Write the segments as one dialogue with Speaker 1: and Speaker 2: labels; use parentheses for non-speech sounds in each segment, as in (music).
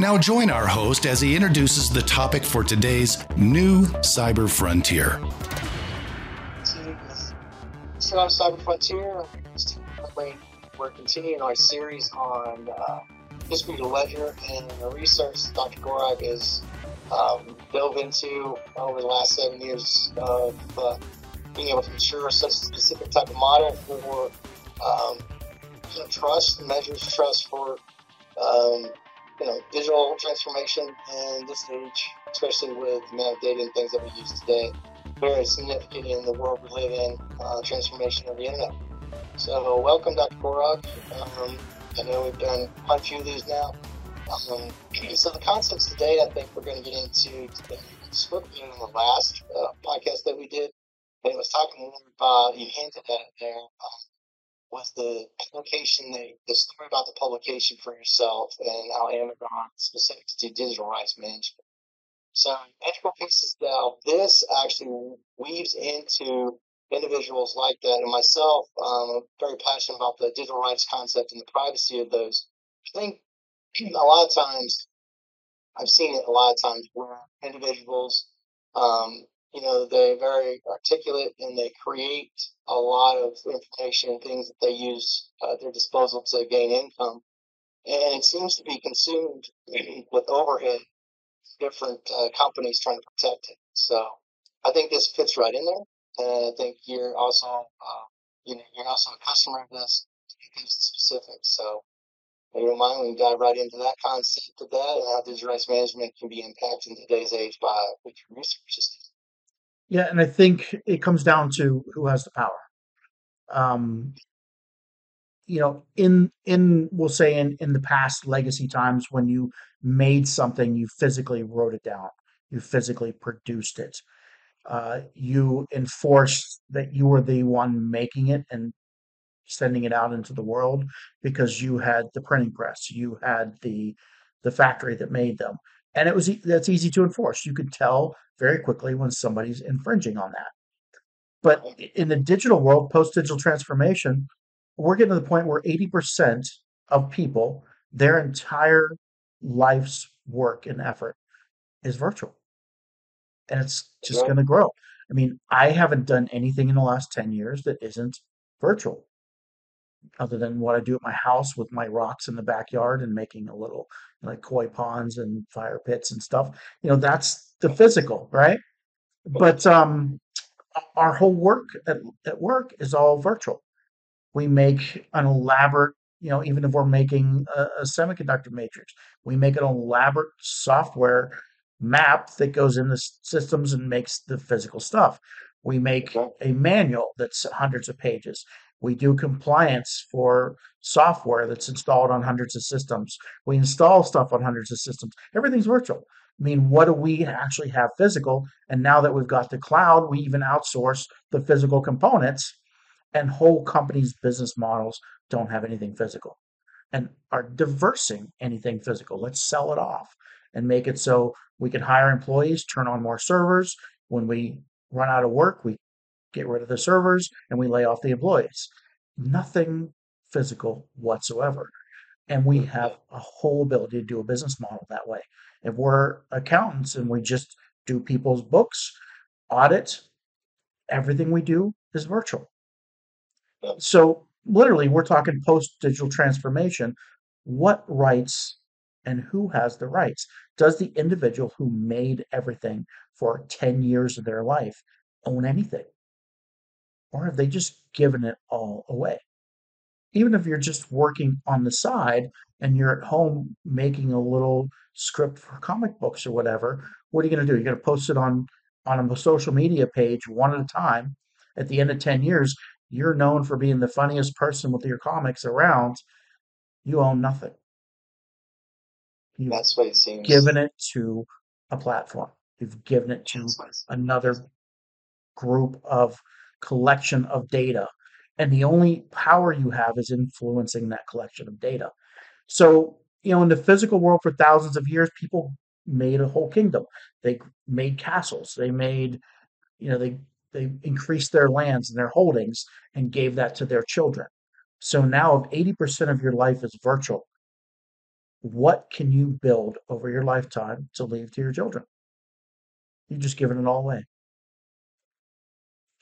Speaker 1: Now join our host as he introduces the topic for today's new cyber frontier.
Speaker 2: So I'm Cyber Frontier. We're continuing our series on uh, distributed ledger and the research Dr. Gorog has um, dove into over the last seven years of uh, being able to ensure such a specific type of model for um, trust, measures trust for um, you know, digital transformation in this age, especially with the amount of data and things that we use today, very significant in the world we live in, uh, transformation of the internet. So, welcome, Dr. Gorog. Um, I know we've done quite a few of these now. Um, (clears throat) so, the concepts today, I think we're going to get into today. Spoke in the last uh, podcast that we did, and it was talking more about, you hinted at it there, um, was the publication, the, the story about the publication for yourself and how Amazon specific to digital rights management. So integral pieces now, this actually weaves into individuals like that. And myself, um, I'm very passionate about the digital rights concept and the privacy of those. I think (clears throat) a lot of times, I've seen it a lot of times where individuals um, you know, they're very articulate and they create a lot of information and things that they use at their disposal to gain income. And it seems to be consumed (clears throat) with overhead, different uh, companies trying to protect it. So I think this fits right in there. And I think you're also, uh, you know, you're also a customer of this. It specifics. So you don't mind, we dive right into that concept of that and how digital rights management can be impacted in today's age by your research
Speaker 3: yeah, and I think it comes down to who has the power. Um, you know, in in we'll say in in the past legacy times when you made something, you physically wrote it down, you physically produced it, uh, you enforced that you were the one making it and sending it out into the world because you had the printing press, you had the the factory that made them, and it was that's easy to enforce. You could tell very quickly when somebody's infringing on that. But in the digital world, post digital transformation, we're getting to the point where 80% of people, their entire life's work and effort is virtual. And it's just going to grow. I mean, I haven't done anything in the last 10 years that isn't virtual other than what I do at my house with my rocks in the backyard and making a little like koi ponds and fire pits and stuff. You know, that's the physical, right? But um, our whole work at, at work is all virtual. We make an elaborate, you know, even if we're making a, a semiconductor matrix, we make an elaborate software map that goes in the systems and makes the physical stuff. We make a manual that's hundreds of pages. We do compliance for software that's installed on hundreds of systems. We install stuff on hundreds of systems. Everything's virtual. I mean, what do we actually have physical? And now that we've got the cloud, we even outsource the physical components, and whole companies' business models don't have anything physical and are diversing anything physical. Let's sell it off and make it so we can hire employees, turn on more servers. When we run out of work, we get rid of the servers and we lay off the employees. Nothing physical whatsoever. And we have a whole ability to do a business model that way. If we're accountants and we just do people's books, audit, everything we do is virtual. So, literally, we're talking post digital transformation. What rights and who has the rights? Does the individual who made everything for 10 years of their life own anything? Or have they just given it all away? Even if you're just working on the side and you're at home making a little script for comic books or whatever, what are you going to do? You're going to post it on on a social media page one at a time. At the end of 10 years, you're known for being the funniest person with your comics around. You own nothing.
Speaker 2: You've That's what it seems.
Speaker 3: Given it to a platform. You've given it to another group of collection of data. And the only power you have is influencing that collection of data. So, you know, in the physical world for thousands of years, people made a whole kingdom. They made castles. They made, you know, they they increased their lands and their holdings and gave that to their children. So now, if 80% of your life is virtual, what can you build over your lifetime to leave to your children? You've just given it all away.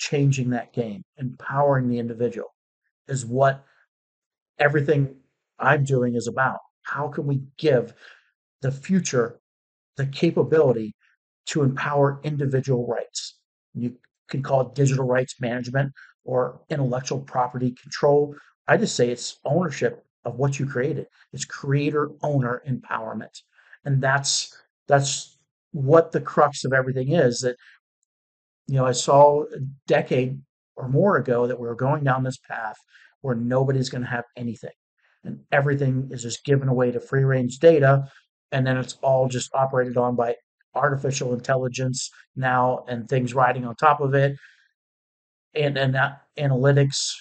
Speaker 3: Changing that game, empowering the individual is what everything I'm doing is about. How can we give the future the capability to empower individual rights? You can call it digital rights management or intellectual property control. I just say it's ownership of what you created. It's creator owner empowerment. And that's that's what the crux of everything is that you know I saw a decade or more ago that we were going down this path where nobody's going to have anything and everything is just given away to free range data and then it's all just operated on by artificial intelligence now and things riding on top of it and and analytics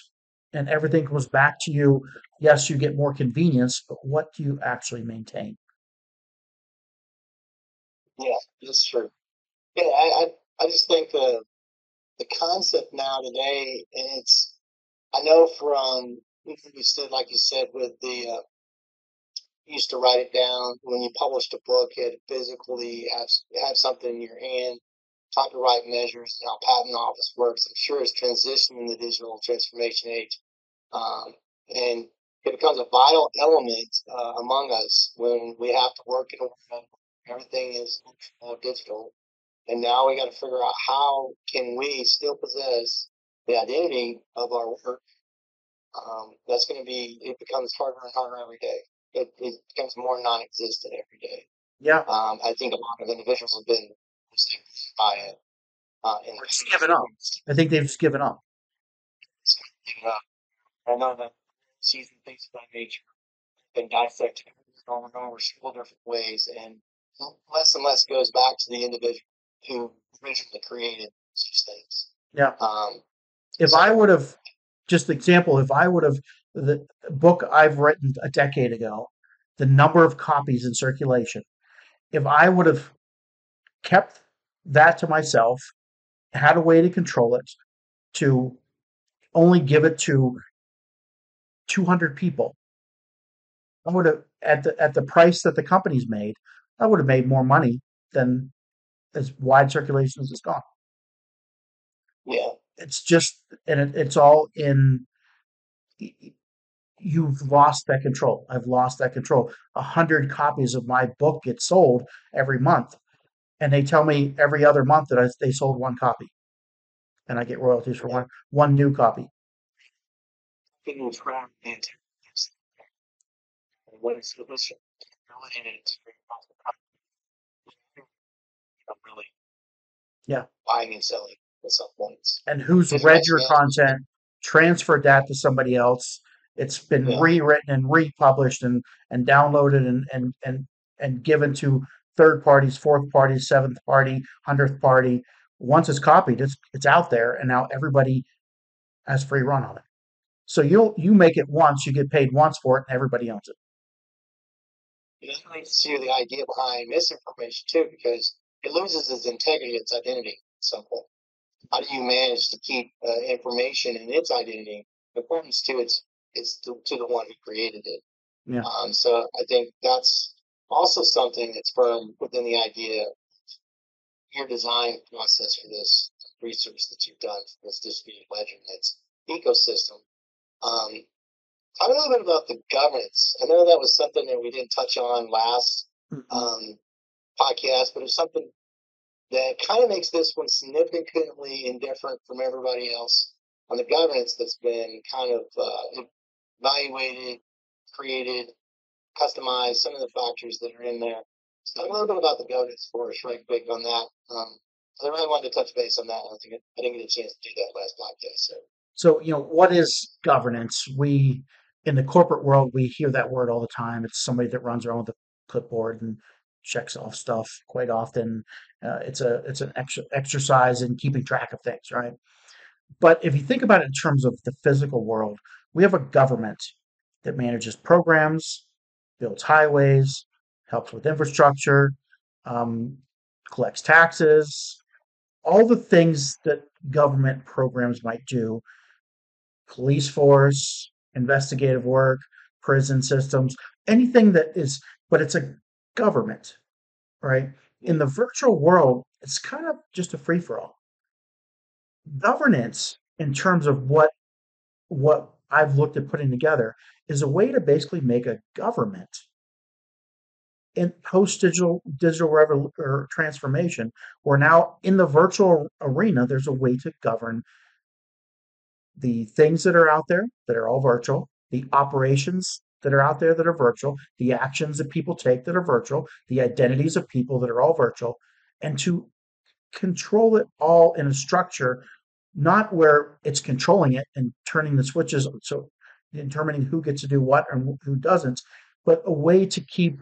Speaker 3: and everything comes back to you. Yes you get more convenience but what do you actually maintain?
Speaker 2: Yeah that's true. Yeah i i, I just think the the concept now today and it's i know from you said like you said with the uh, used to write it down when you published a book. You had to physically have have something in your hand. Copyright measures, how patent office works. I'm sure it's transitioning the digital transformation age, um, and it becomes a vital element uh, among us when we have to work in a world everything is digital, and now we got to figure out how can we still possess the identity of our work. Um, that's going to be it becomes harder and harder every day it, it becomes more non-existent every day.
Speaker 3: Yeah.
Speaker 2: Um, I think a lot of individuals have been by it. Uh,
Speaker 3: or just given up. I think they've just given up.
Speaker 2: I know that season things of that nature been dissected over and over several different ways, and less and less goes back to the individual who originally created these things.
Speaker 3: Yeah. Um, if so, I would have, just example, if I would have the book I've written a decade ago, the number of copies in circulation, if I would have kept that to myself, had a way to control it, to only give it to 200 people, I would have at the at the price that the company's made, I would have made more money than as wide circulation as it's gone.
Speaker 2: Yeah,
Speaker 3: it's just and it, it's all in you've lost that control. I've lost that control. A hundred copies of my book get sold every month, and they tell me every other month that I, they sold one copy, and I get royalties for one one new copy.
Speaker 2: People track it. What is the
Speaker 3: yeah,
Speaker 2: buying and selling at some points.
Speaker 3: And who's read your content, transferred that to somebody else, it's been yeah. rewritten and republished and and downloaded and and and and given to third parties, fourth parties, seventh party, hundredth party. Once it's copied, it's it's out there, and now everybody has free run on it. So you'll you make it once, you get paid once for it, and everybody owns it.
Speaker 2: You definitely see the idea behind misinformation too, because it loses its integrity, its identity. Simple. How do you manage to keep uh, information and its identity, importance to its is to, to the one who created it.
Speaker 3: Yeah.
Speaker 2: Um, so I think that's also something that's from within the idea of your design process for this research that you've done for this distributed ledger and its ecosystem. Um, talk a little bit about the governance. I know that was something that we didn't touch on last mm-hmm. um, podcast, but it's something that kind of makes this one significantly indifferent from everybody else on the governance that's been kind of uh, evaluated, created, customized, some of the factors that are in there. So talk a little bit about the governance for us, right quick on that. Um, I really wanted to touch base on that. I, think I didn't get a chance to do that last podcast. So.
Speaker 3: so, you know, what is governance? We, in the corporate world, we hear that word all the time. It's somebody that runs around with a clipboard and checks off stuff quite often. Uh, it's a it's an ex- exercise in keeping track of things, right? But if you think about it in terms of the physical world, we have a government that manages programs, builds highways, helps with infrastructure, um, collects taxes, all the things that government programs might do police force, investigative work, prison systems, anything that is, but it's a government, right? In the virtual world, it's kind of just a free for all. Governance, in terms of what what I've looked at putting together, is a way to basically make a government in post digital digital revol- or transformation, where now in the virtual arena, there's a way to govern the things that are out there that are all virtual, the operations that are out there that are virtual, the actions that people take that are virtual, the identities of people that are all virtual, and to control it all in a structure, not where it's controlling it and turning the switches, so determining who gets to do what and who doesn't, but a way to keep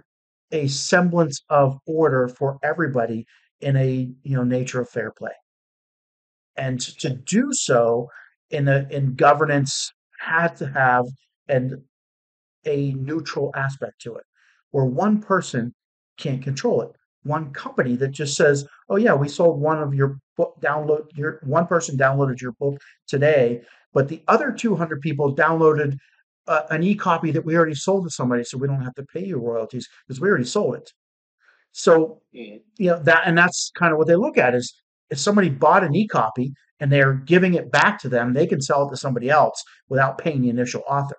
Speaker 3: a semblance of order for everybody in a you know nature of fair play. And to do so in a in governance had to have an a neutral aspect to it, where one person can't control it. One company that just says, "Oh yeah, we sold one of your book download your one person downloaded your book today, but the other 200 people downloaded uh, an e-copy that we already sold to somebody, so we don't have to pay you royalties because we already sold it." So, you know that, and that's kind of what they look at is if somebody bought an e-copy and they're giving it back to them, they can sell it to somebody else without paying the initial author.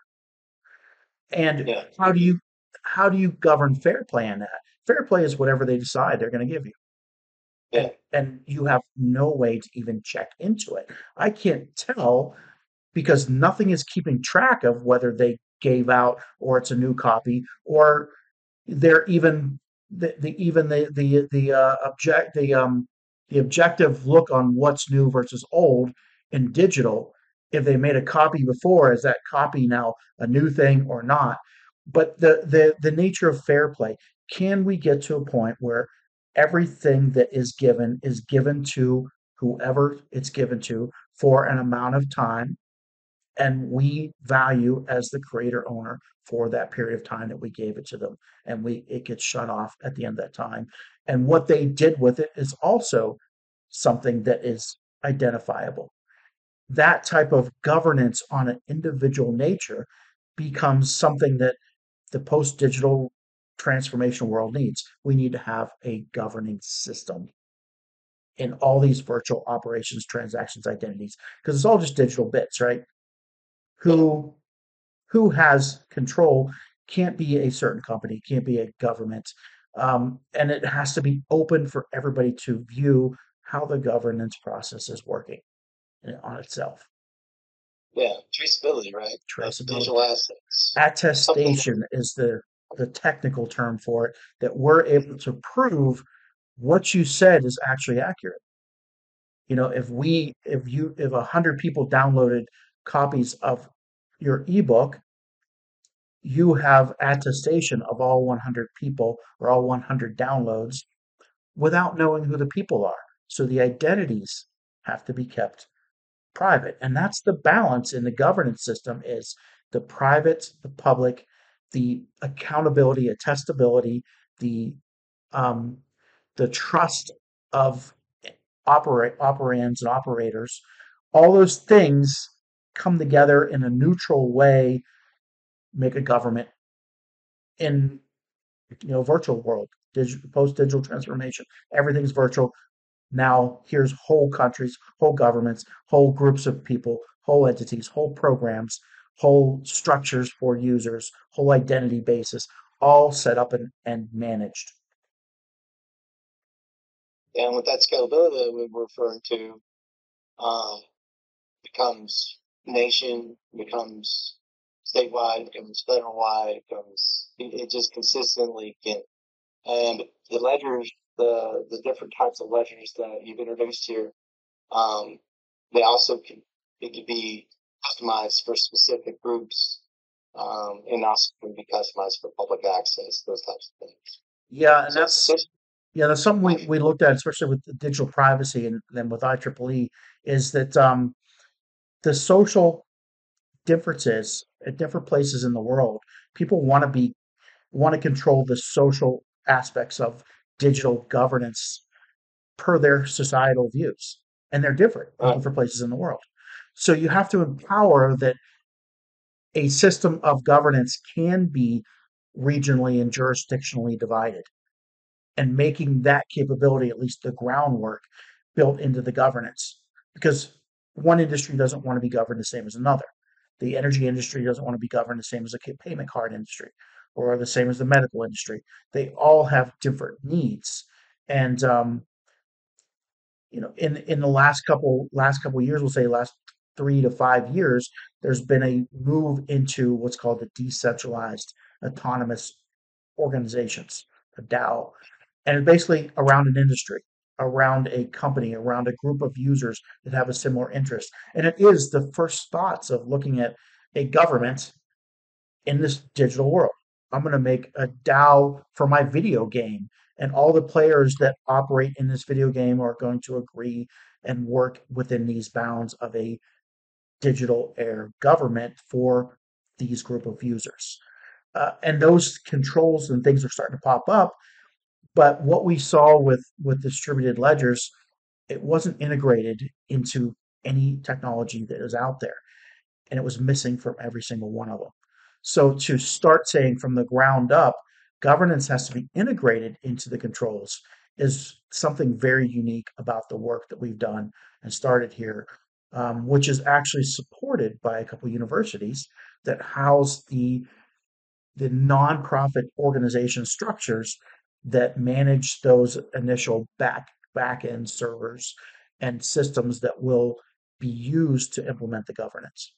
Speaker 3: And
Speaker 2: Yeah.
Speaker 3: how do you how do you govern fair play in that? Fair play is whatever they decide they're going to give you.
Speaker 2: Yeah.
Speaker 3: And you have no way to even check into it. I can't tell because nothing is keeping track of whether they gave out or it's a new copy or they're even the, the even the the the uh, object the um the objective look on what's new versus old in digital if they made a copy before is that copy now a new thing or not? But the the the nature of fair play can we get to a point where everything that is given is given to whoever it's given to for an amount of time and we value as the creator owner for that period of time that we gave it to them and we it gets shut off at the end of that time? And what they did with it is also something that is identifiable that type of governance on an individual nature becomes something that the post digital transformation world needs. We need to have a governing system in all these virtual operations transactions identities because it's all just digital bits right? Who who has control can't be a certain company, can't be a government, um, and it has to be open for everybody to view how the governance process is working on itself.
Speaker 2: Yeah. Traceability, right?
Speaker 3: Traceability.
Speaker 2: digital assets.
Speaker 3: Attestation is the the technical term for it that we're able to prove what you said is actually accurate. You know, if we if you if a hundred people downloaded copies of your ebook, you have attestation of all 100 people or all 100 downloads without knowing who the people are. So the identities have to be kept private. And that's the balance in the governance system is the private, the public, the accountability, attestability, the um, the trust of operate operands and operators. All those things come together in a neutral way, make a government in you know virtual world, digital, post digital transformation. Everything's virtual. Now here's whole countries, whole governments, whole groups of people, whole entities, whole programs, whole structures for users, whole identity bases, all set up and, and managed.
Speaker 2: And with that scalability that we were referring to, um, becomes nation, becomes statewide, becomes federal wide, becomes it, it just consistently can. And the ledgers, the the different types of ledgers that you've introduced here, um, they also can it can be customized for specific groups, um, and also can be customized for public access, those types of things.
Speaker 3: Yeah, and
Speaker 2: So
Speaker 3: that's Yeah, that's something we, we looked at, especially with the digital privacy and then with IEEE, is that um, the social differences at different places in the world, people want to be want to control the social aspects of digital governance per their societal views, and they're different
Speaker 2: Right.
Speaker 3: places in the world. So you have to empower that a system of governance can be regionally and jurisdictionally divided and making that capability, at least the groundwork, built into the governance. Because one industry doesn't want to be governed the same as another. The energy industry doesn't want to be governed the same as the payment card industry or the same as the medical industry. They all have different needs. And um, you know, in in the last couple last couple years, we'll say last three to five years, there's been a move into what's called the decentralized autonomous organizations, a DAO, and it's basically around an industry, around a company, around a group of users that have a similar interest. And it is the first thoughts of looking at a government in this digital world. I'm going to make a DAO for my video game, and all the players that operate in this video game are going to agree and work within these bounds of a digital air government for these group of users. Uh, and those controls and things are starting to pop up. But what we saw with with distributed ledgers, it wasn't integrated into any technology that is out there, and it was missing from every single one of them. So to start saying from the ground up, governance has to be integrated into the controls is something very unique about the work that we've done and started here, um, which is actually supported by a couple universities that house the the nonprofit organization structures that manage those initial back back end servers and systems that will be used to implement the governance.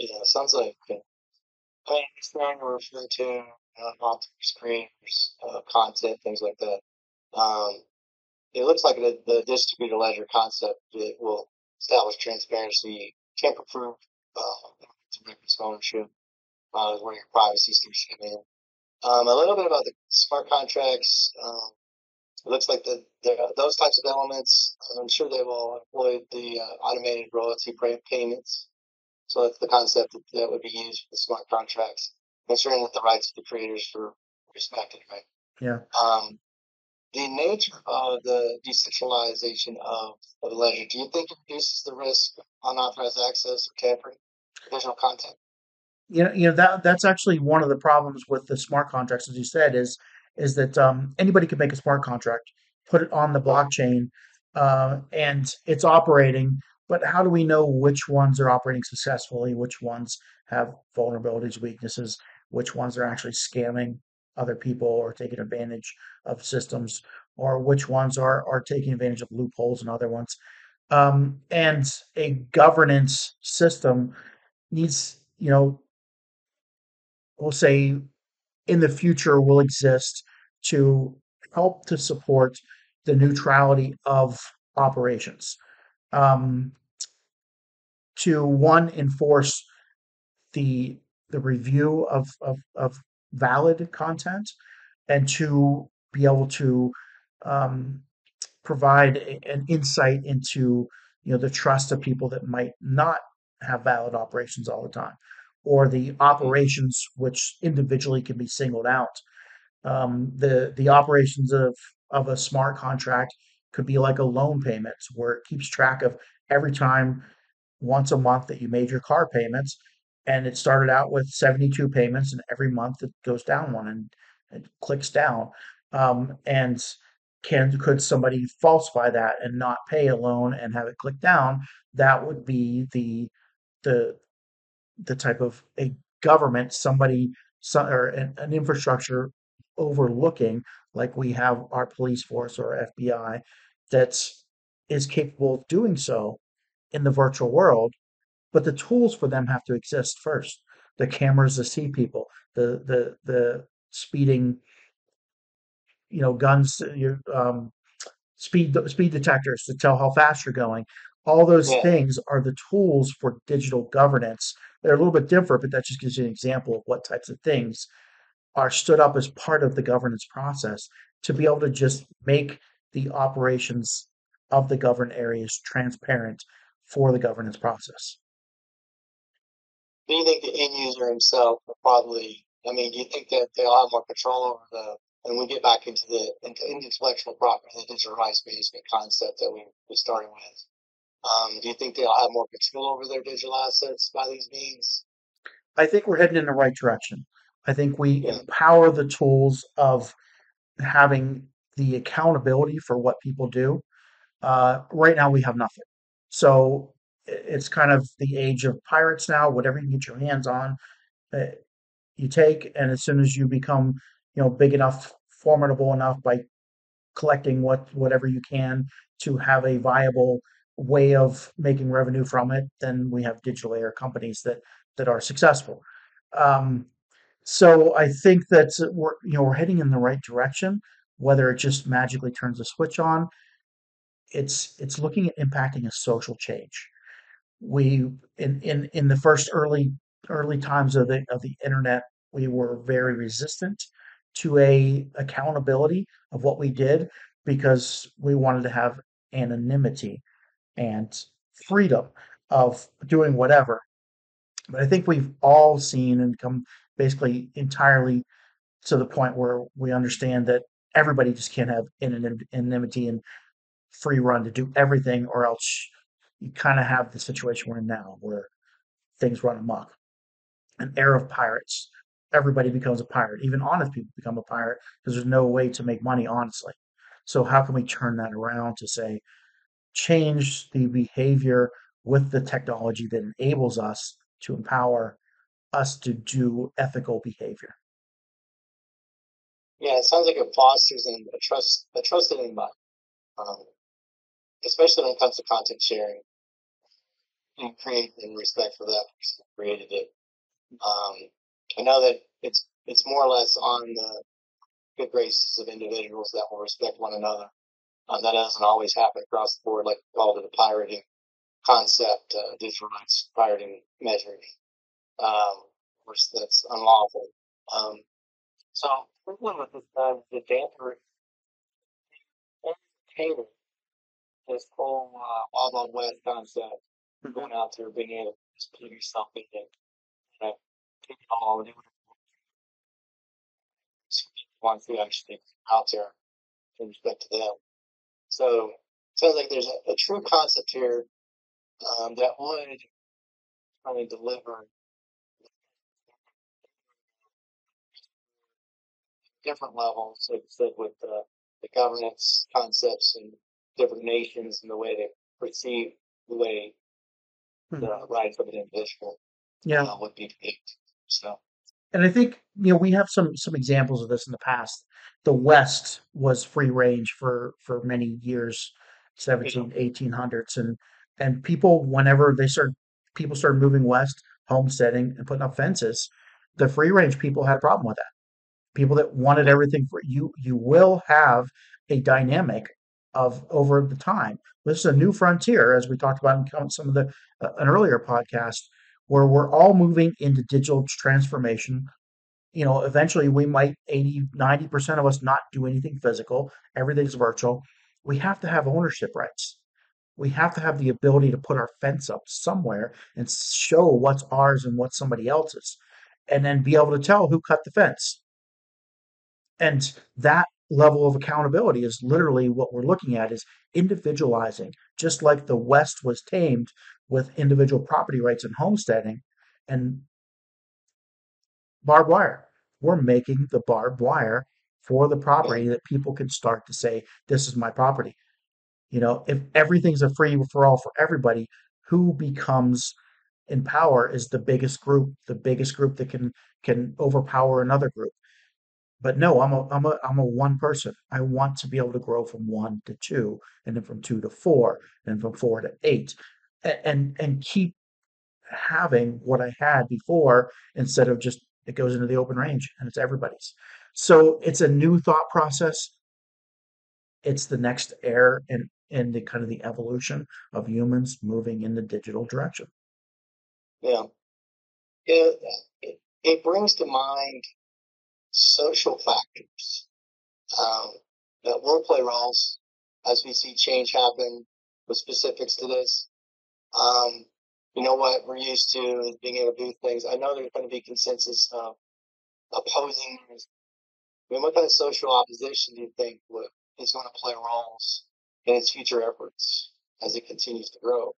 Speaker 2: Yeah, sounds like uh, I understand we're referring to uh, multiple screens, uh, content, things like that. Um, it looks like the, the distributed ledger concept it will establish transparency, tamper-proof uh, records of ownership, uh, where your privacy starts to come in. Um, a little bit about the smart contracts. Um, it looks like the, the those types of elements. I'm sure they will employ the uh, automated royalty payments. So that's the concept that, that would be used for the smart contracts, ensuring that the rights of the creators are respected. Right.
Speaker 3: Yeah.
Speaker 2: Um, the nature of the decentralization of, of the ledger, do you think it reduces the risk of unauthorized access or tampering additional content?
Speaker 3: You know, you know that that's actually one of the problems with the smart contracts, as you said, is is that um, anybody can make a smart contract, put it on the blockchain, uh, and it's operating. But how do we know which ones are operating successfully, which ones have vulnerabilities, weaknesses, which ones are actually scamming other people or taking advantage of systems, or which ones are are taking advantage of loopholes and other ones? Um, and a governance system needs, you know, we'll say in the future will exist to help to support the neutrality of operations. Um, to one enforce the the review of, of, of valid content and to be able to um, provide a- an insight into you know the trust of people that might not have valid operations all the time or the operations which individually can be singled out. Um, the the operations of of a smart contract could be like a loan payment where it keeps track of every time once a month that you made your car payments and it started out with 72 payments and every month it goes down one and it clicks down um, and can could somebody falsify that and not pay a loan and have it click down? That would be the the the type of a government somebody some, or an, an infrastructure overlooking like we have our police force or FBI that is capable of doing so in the virtual world but the tools for them have to exist first. The cameras to see people the the the speeding you know guns your um, speed speed detectors to tell how fast you're going. All those
Speaker 2: Yeah.
Speaker 3: things are the tools for digital governance. They're a little bit different but that just gives you an example of what types of things are stood up as part of the governance process to be able to just make the operations of the governed areas transparent for the governance process.
Speaker 2: Do you think the end user himself will probably? I mean, do you think that they'll have more control over the? And we get back into the into intellectual property, the digital rights management concept that we we started with. Um, do you think they'll have more control over their digital assets by these means?
Speaker 3: I think we're heading in the right direction. I think we empower the tools of having the accountability for what people do. Uh, right now, we have nothing. So it's kind of the age of pirates now. Whatever you get your hands on, uh, you take, and as soon as you become, you know, big enough, formidable enough by collecting what whatever you can to have a viable way of making revenue from it, then we have digital air companies that that are successful. Um, so I think that we're you know we're heading in the right direction. Whether it just magically turns a switch on, it's it's looking at impacting a social change. We in in in the first early early times of the of the internet, we were very resistant to a accountability of what we did because we wanted to have anonymity and freedom of doing whatever. But I think we've all seen and come basically entirely to the point where we understand that everybody just can't have anonymity and free run to do everything, or else you kind of have the situation we're in now where things run amok. An era of pirates. Everybody becomes a pirate. Even honest people become a pirate because there's no way to make money honestly. So, how can we turn that around to say, change the behavior with the technology that enables us to empower us to do ethical behavior.
Speaker 2: Yeah, it sounds like it fosters and a trust a trusted environment, um, especially when it comes to content sharing and create and respect for that person who created it. Um, I know that it's it's more or less on the good graces of individuals that will respect one another. Uh, that doesn't always happen across the board, like we call it a pirating concept, uh, digital rights pirating measures um, which that's unlawful. Um, so with this, uh, the damper entertaining this whole uh, Wild Wild West concept, going out there, being able to just put yourself it, you know, take it all, do wants to actually out there in respect to them. So sounds like there's a, a true concept here um, that would kind of deliver different levels, like I said, with the, the governance concepts and different nations and the way they perceive the way hmm. the rights of an individual
Speaker 3: yeah. Uh,
Speaker 2: would be picked. So.
Speaker 3: And I think you know we have some some examples of this in the past. The West was free range for for many years, 17, 1800s, and and people whenever they started people started moving west, homesteading and putting up fences, the free range people had a problem with that people that wanted everything for you you will have a dynamic of over the time. This is a new frontier as we talked about in some of the uh, an earlier podcast where we're all moving into digital transformation. You know eventually we might 80 90% of us not do anything physical. Everything's virtual. We have to have ownership rights. We have to have the ability to put our fence up somewhere and show what's ours and what's somebody else's and then be able to tell who cut the fence and that level of accountability is literally what we're looking at is individualizing, just like the West was tamed with individual property rights and homesteading and barbed wire. We're making the barbed wire for the property that people can start to say, this is my property. You know, if everything's a free for all for everybody, who becomes in power is the biggest group, the biggest group that can can overpower another group. But no, I'm a I'm a I'm a one person. I want to be able to grow from one to two, and then from two to four, and from four to eight, and and, keep having what I had before instead of just it goes into the open range and it's everybody's. So it's a new thought process. It's the next air in in the kind of the evolution of humans moving in the digital direction.
Speaker 2: Yeah, it, it brings to mind social factors um, that will play roles as we see change happen with specifics to this. Um, you know what we're used to is being able to do things. I know there's going to be consensus opposing. I mean, what kind of social opposition do you think is going to play roles in its future efforts as it continues to grow?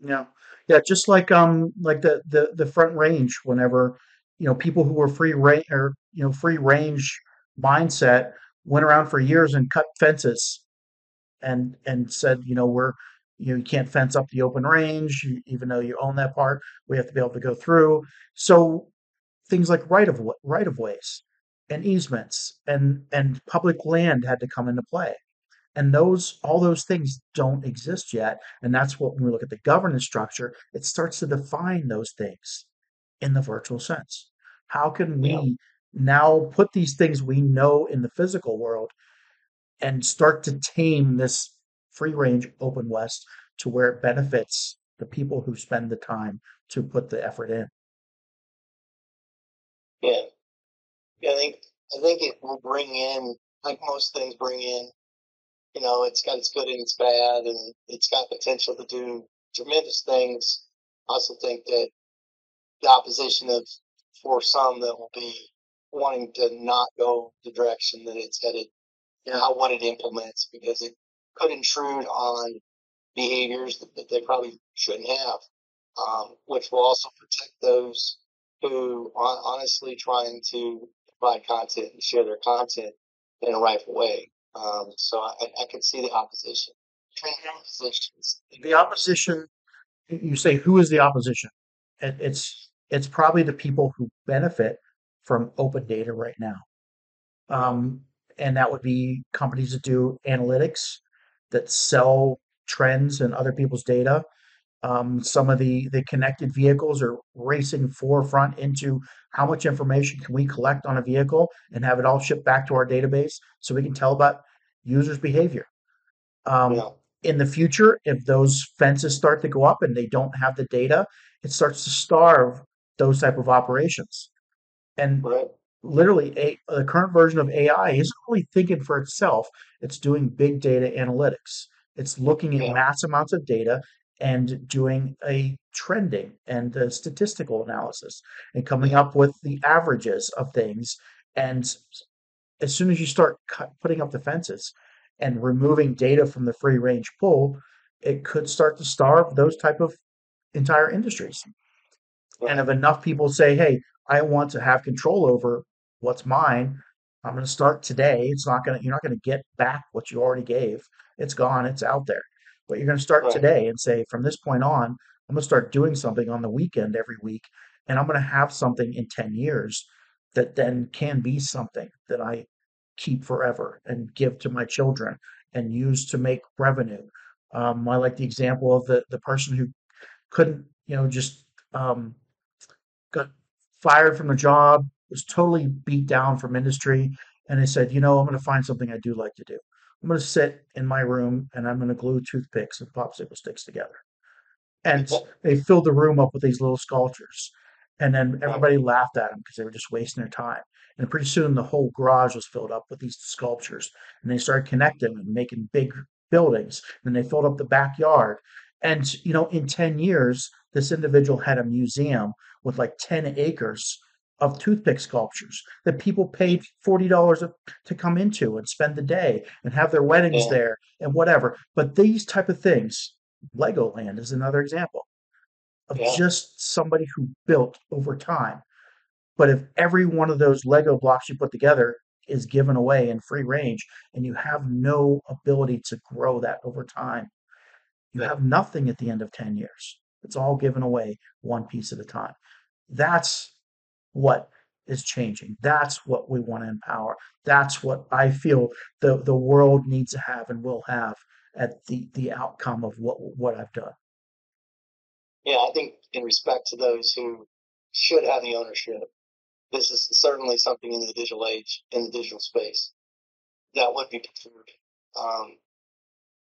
Speaker 3: Yeah, yeah, just like um like the the the Front Range. Whenever you know people who were free range or you know free range mindset went around for years and cut fences and and said you know we're you know you can't fence up the open range even though you own that part. We have to be able to go through. So things like right of right of ways and easements and and public land had to come into play and those all those things don't exist yet and that's what when we look at the governance structure it starts to define those things in the virtual sense how can we yeah. Now put these things we know in the physical world and start to tame this free range open west to where it benefits the people who spend the time to put the effort in
Speaker 2: yeah i think i think it will bring in like most things bring in you know, it's got its good and its bad, and it's got potential to do tremendous things. I also think that the opposition of for some that will be wanting to not go the direction that it's headed, you know, what it implements, because it could intrude on behaviors that, that they probably shouldn't have, um, which will also protect those who are honestly trying to provide content and share their content in a rightful way. Um, so I, I can see the opposition.
Speaker 3: The opposition. You say who is the opposition? It's it's probably the people who benefit from open data right now, um, and that would be companies that do analytics, that sell trends and other people's data, um, some of the the connected vehicles are racing forefront into how much information can we collect on a vehicle and have it all shipped back to our database so we can tell about users' behavior. Um, yeah. In the future, if those fences start to go up and they don't have the data, it starts to starve those type of operations. And right. literally, a, the current version of AI isn't really thinking for itself. It's doing big data analytics. It's looking at yeah. mass amounts of data and doing a trending and a statistical analysis and coming up with the averages of things. And as soon as you start cut, putting up the fences and removing data from the free range pool, it could start to starve those type of entire industries. And if enough people say, "Hey, I want to have control over what's mine," I'm going to start today. It's not going to you're not going to get back what you already gave. It's gone. It's out there. But you're going to start right. today and say, from this point on, I'm going to start doing something on the weekend every week, and I'm going to have something in 10 years that then can be something that I keep forever and give to my children and use to make revenue. Um, I like the example of the the person who couldn't, you know, just um, fired from a job, was totally beat down from industry, and they said, you know, I'm going to find something I do like to do. I'm going to sit in my room and I'm going to glue toothpicks and popsicle sticks together. And they filled the room up with these little sculptures. And then everybody laughed at them because they were just wasting their time. And pretty soon the whole garage was filled up with these sculptures. And they started connecting and making big buildings. And they filled up the backyard. And, you know, in 10 years, this individual had a museum with like 10 acres of toothpick sculptures that people paid $40 to come into and spend the day and have their weddings yeah. there and whatever. But these type of things, Legoland is another example of yeah. just somebody who built over time. But if every one of those Lego blocks you put together is given away in free range and you have no ability to grow that over time, you have nothing at the end of 10 years. It's all given away one piece at a time. That's what is changing. That's what we want to empower. That's what I feel the, the world needs to have and will have at the, the outcome of what what I've done.
Speaker 2: Yeah, I think in respect to those who should have the ownership, this is certainly something in the digital age, in the digital space, that would be preferred. Um,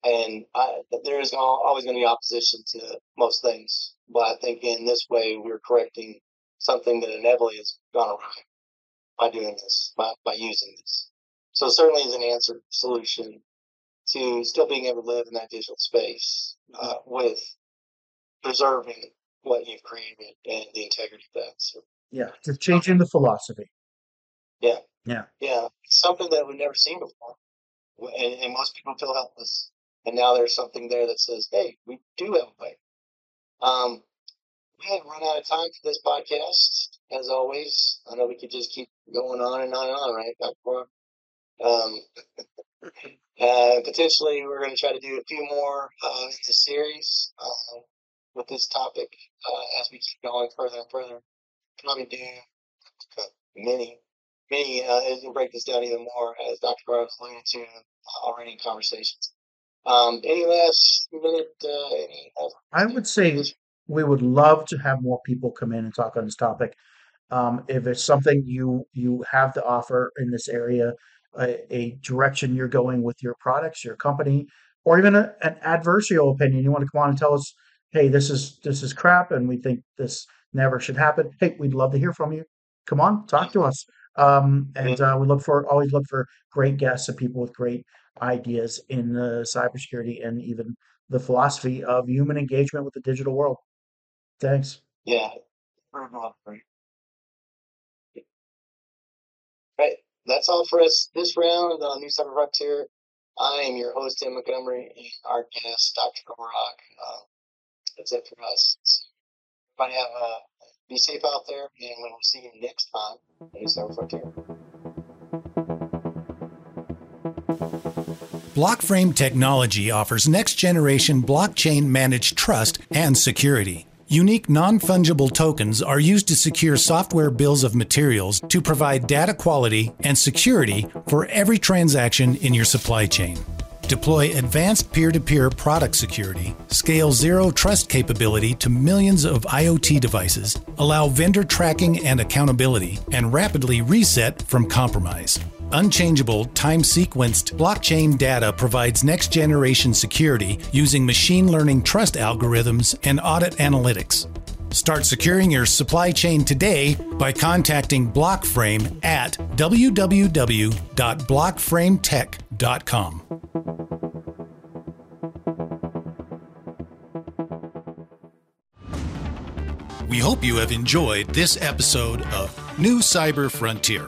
Speaker 2: and I, there is always going to be opposition to most things, but I think in this way we're correcting something that inevitably has gone awry. by doing this, by, by using this. So certainly is an answer solution to still being able to live in that digital space uh, with preserving what you've created and the integrity of that. So,
Speaker 3: yeah, just changing the philosophy.
Speaker 2: Yeah.
Speaker 3: Yeah.
Speaker 2: Yeah. Something that we've never seen before. And, and most people feel helpless. And now there's something there that says, hey, we do have a way. Um, we have run out of time for this podcast, as always. I know we could just keep going on and on and on, right. Um, (laughs) uh, potentially, we're going to try to do a few more uh, in series uh, with this topic uh, as we keep going further and further. Probably do many, many, uh, and break this down even more, as Dr. Gorog alluded to already in conversations. Um, any last minute? Uh, any,
Speaker 3: I would say we would love to have more people come in and talk on this topic. Um, if it's something you you have to offer in this area, a, a direction you're going with your products, your company, or even a, an adversarial opinion, you want to come on and tell us, hey, this is this is crap, and we think this never should happen. Hey, we'd love to hear from you. Come on, talk to us. Um, and uh, we look for always look for great guests and people with great ideas in the cybersecurity and even the philosophy of human engagement with the digital world. Thanks.
Speaker 2: Yeah. Right. That's all for us this round on New Cyber Frontier. I am your host, Tim Montgomery, and our guest, Dr. Gorog. Uh, that's it for us. Everybody have a be safe out there, and we will see you next time New Cyber Frontier.
Speaker 1: Blockframe technology offers next generation blockchain managed trust and security. Unique non fungible tokens are used to secure software bills of materials to provide data quality and security for every transaction in your supply chain. Deploy advanced peer to peer product security, scale zero trust capability to millions of IoT devices, allow vendor tracking and accountability, and rapidly reset from compromise. Unchangeable, time sequenced blockchain data provides next generation security using machine learning trust algorithms and audit analytics. Start securing your supply chain today by contacting Blockframe at www.blockframetech.com. We hope you have enjoyed this episode of New Cyber Frontier.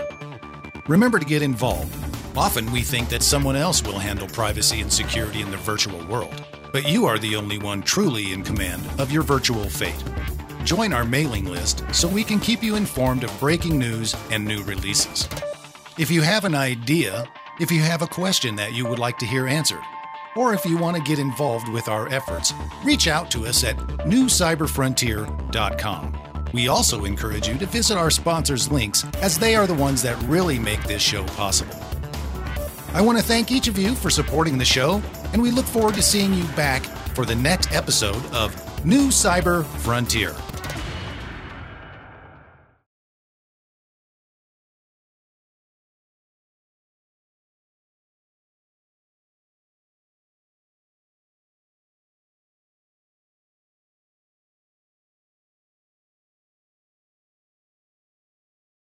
Speaker 1: Remember to get involved. Often we think that someone else will handle privacy and security in the virtual world, but you are the only one truly in command of your virtual fate. Join our mailing list so we can keep you informed of breaking news and new releases. If you have an idea, if you have a question that you would like to hear answered, or if you want to get involved with our efforts, reach out to us at newcyberfrontier.com. We also encourage you to visit our sponsors' links as they are the ones that really make this show possible. I want to thank each of you for supporting the show, and we look forward to seeing you back for the next episode of New Cyber Frontier.